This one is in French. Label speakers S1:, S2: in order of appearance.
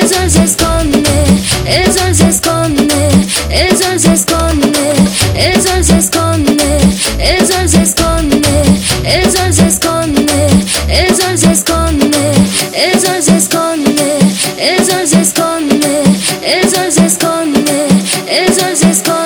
S1: El sol se esconde, el sol se esconde, el sol se esconde, el sol se esconde, el sol se esconde, el sol se esconde, el sol se esconde, el sol se esconde, el se se.